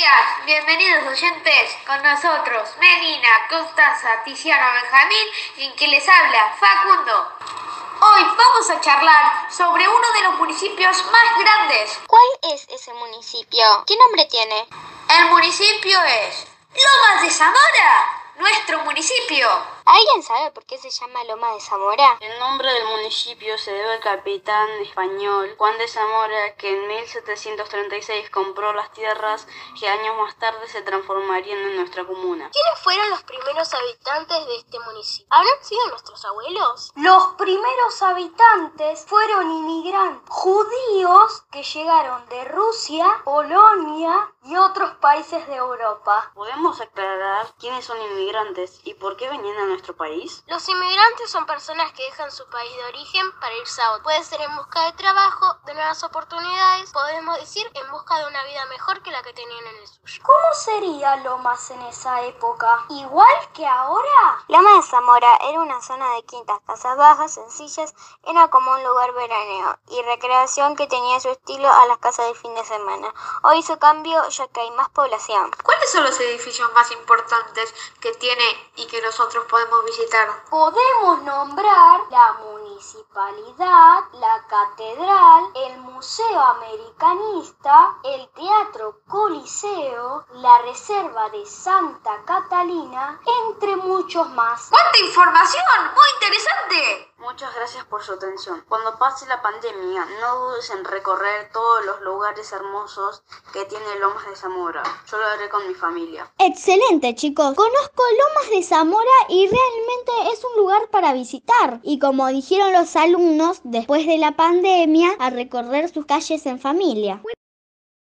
días, bienvenidos oyentes con nosotros, Melina, Constanza, Tiziano, Benjamín y quien les habla, Facundo. Hoy vamos a charlar sobre uno de los municipios más grandes. ¿Cuál es ese municipio? ¿Qué nombre tiene? El municipio es Lomas de Zamora, nuestro municipio. ¿Alguien sabe por qué se llama Loma de Zamora? El nombre del municipio se debe al capitán español Juan de Zamora que en 1736 compró las tierras que años más tarde se transformarían en nuestra comuna. ¿Quiénes fueron los primeros habitantes de este municipio? ¿Habrán sido nuestros abuelos? Los primeros habitantes fueron inmigrantes judíos que llegaron de Rusia, Polonia y otros países de Europa. ¿Podemos aclarar quiénes son inmigrantes y por qué venían a nuestro país? Los inmigrantes son personas que dejan su país de origen para irse a otro. Puede ser en busca de trabajo, de nuevas oportunidades, podemos decir en busca de una vida mejor que la que tenían en el suyo. ¿Cómo sería Lomas en esa época? ¿Igual que ahora? Loma de Zamora era una zona de quintas, casas bajas, sencillas, era como un lugar veraneo y recreación que tenía su estilo a las casas de fin de semana. Hoy su cambio ya que hay más población. ¿Cuáles son los edificios más importantes que tiene y que nosotros podemos visitar? Podemos nombrar la municipalidad, la catedral, el Museo Americanista, el Teatro Coliseo, la Reserva de Santa Catalina, entre muchos más. ¡Cuánta información! ¡Muy interesante! Gracias por su atención. Cuando pase la pandemia, no dudes en recorrer todos los lugares hermosos que tiene Lomas de Zamora. Yo lo haré con mi familia. Excelente, chicos. Conozco Lomas de Zamora y realmente es un lugar para visitar. Y como dijeron los alumnos, después de la pandemia, a recorrer sus calles en familia.